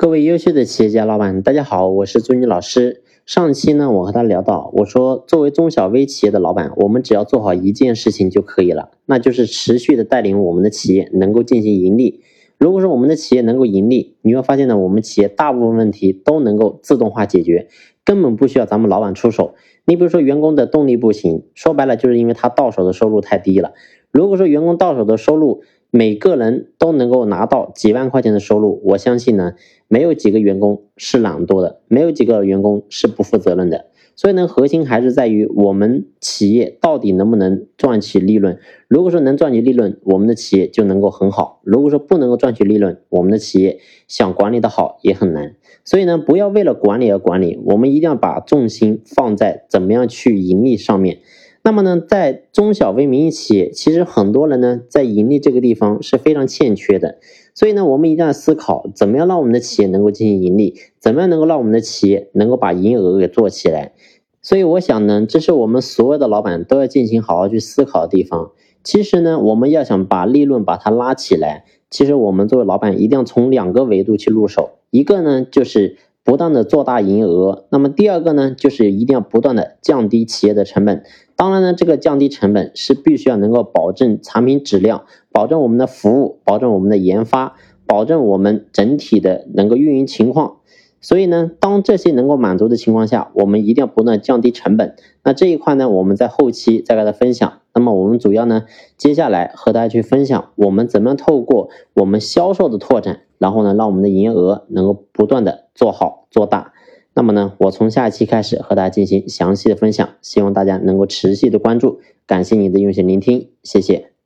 各位优秀的企业家老板，大家好，我是朱妮老师。上期呢，我和他聊到，我说作为中小微企业的老板，我们只要做好一件事情就可以了，那就是持续的带领我们的企业能够进行盈利。如果说我们的企业能够盈利，你会发现呢，我们企业大部分问题都能够自动化解决，根本不需要咱们老板出手。你比如说员工的动力不行，说白了就是因为他到手的收入太低了。如果说员工到手的收入，每个人都能够拿到几万块钱的收入，我相信呢，没有几个员工是懒惰的，没有几个员工是不负责任的。所以呢，核心还是在于我们企业到底能不能赚取利润。如果说能赚取利润，我们的企业就能够很好；如果说不能够赚取利润，我们的企业想管理的好也很难。所以呢，不要为了管理而管理，我们一定要把重心放在怎么样去盈利上面。那么呢，在中小微民营企业，其实很多人呢，在盈利这个地方是非常欠缺的。所以呢，我们一定要思考，怎么样让我们的企业能够进行盈利，怎么样能够让我们的企业能够把营业额给做起来。所以我想呢，这是我们所有的老板都要进行好好去思考的地方。其实呢，我们要想把利润把它拉起来，其实我们作为老板一定要从两个维度去入手，一个呢就是。不断的做大营业额，那么第二个呢，就是一定要不断的降低企业的成本。当然呢，这个降低成本是必须要能够保证产品质量，保证我们的服务，保证我们的研发，保证我们整体的能够运营情况。所以呢，当这些能够满足的情况下，我们一定要不断降低成本。那这一块呢，我们在后期再给大家分享。那么我们主要呢，接下来和大家去分享，我们怎么样透过我们销售的拓展。然后呢，让我们的营业额能够不断的做好做大。那么呢，我从下一期开始和大家进行详细的分享，希望大家能够持续的关注。感谢你的用心聆听，谢谢。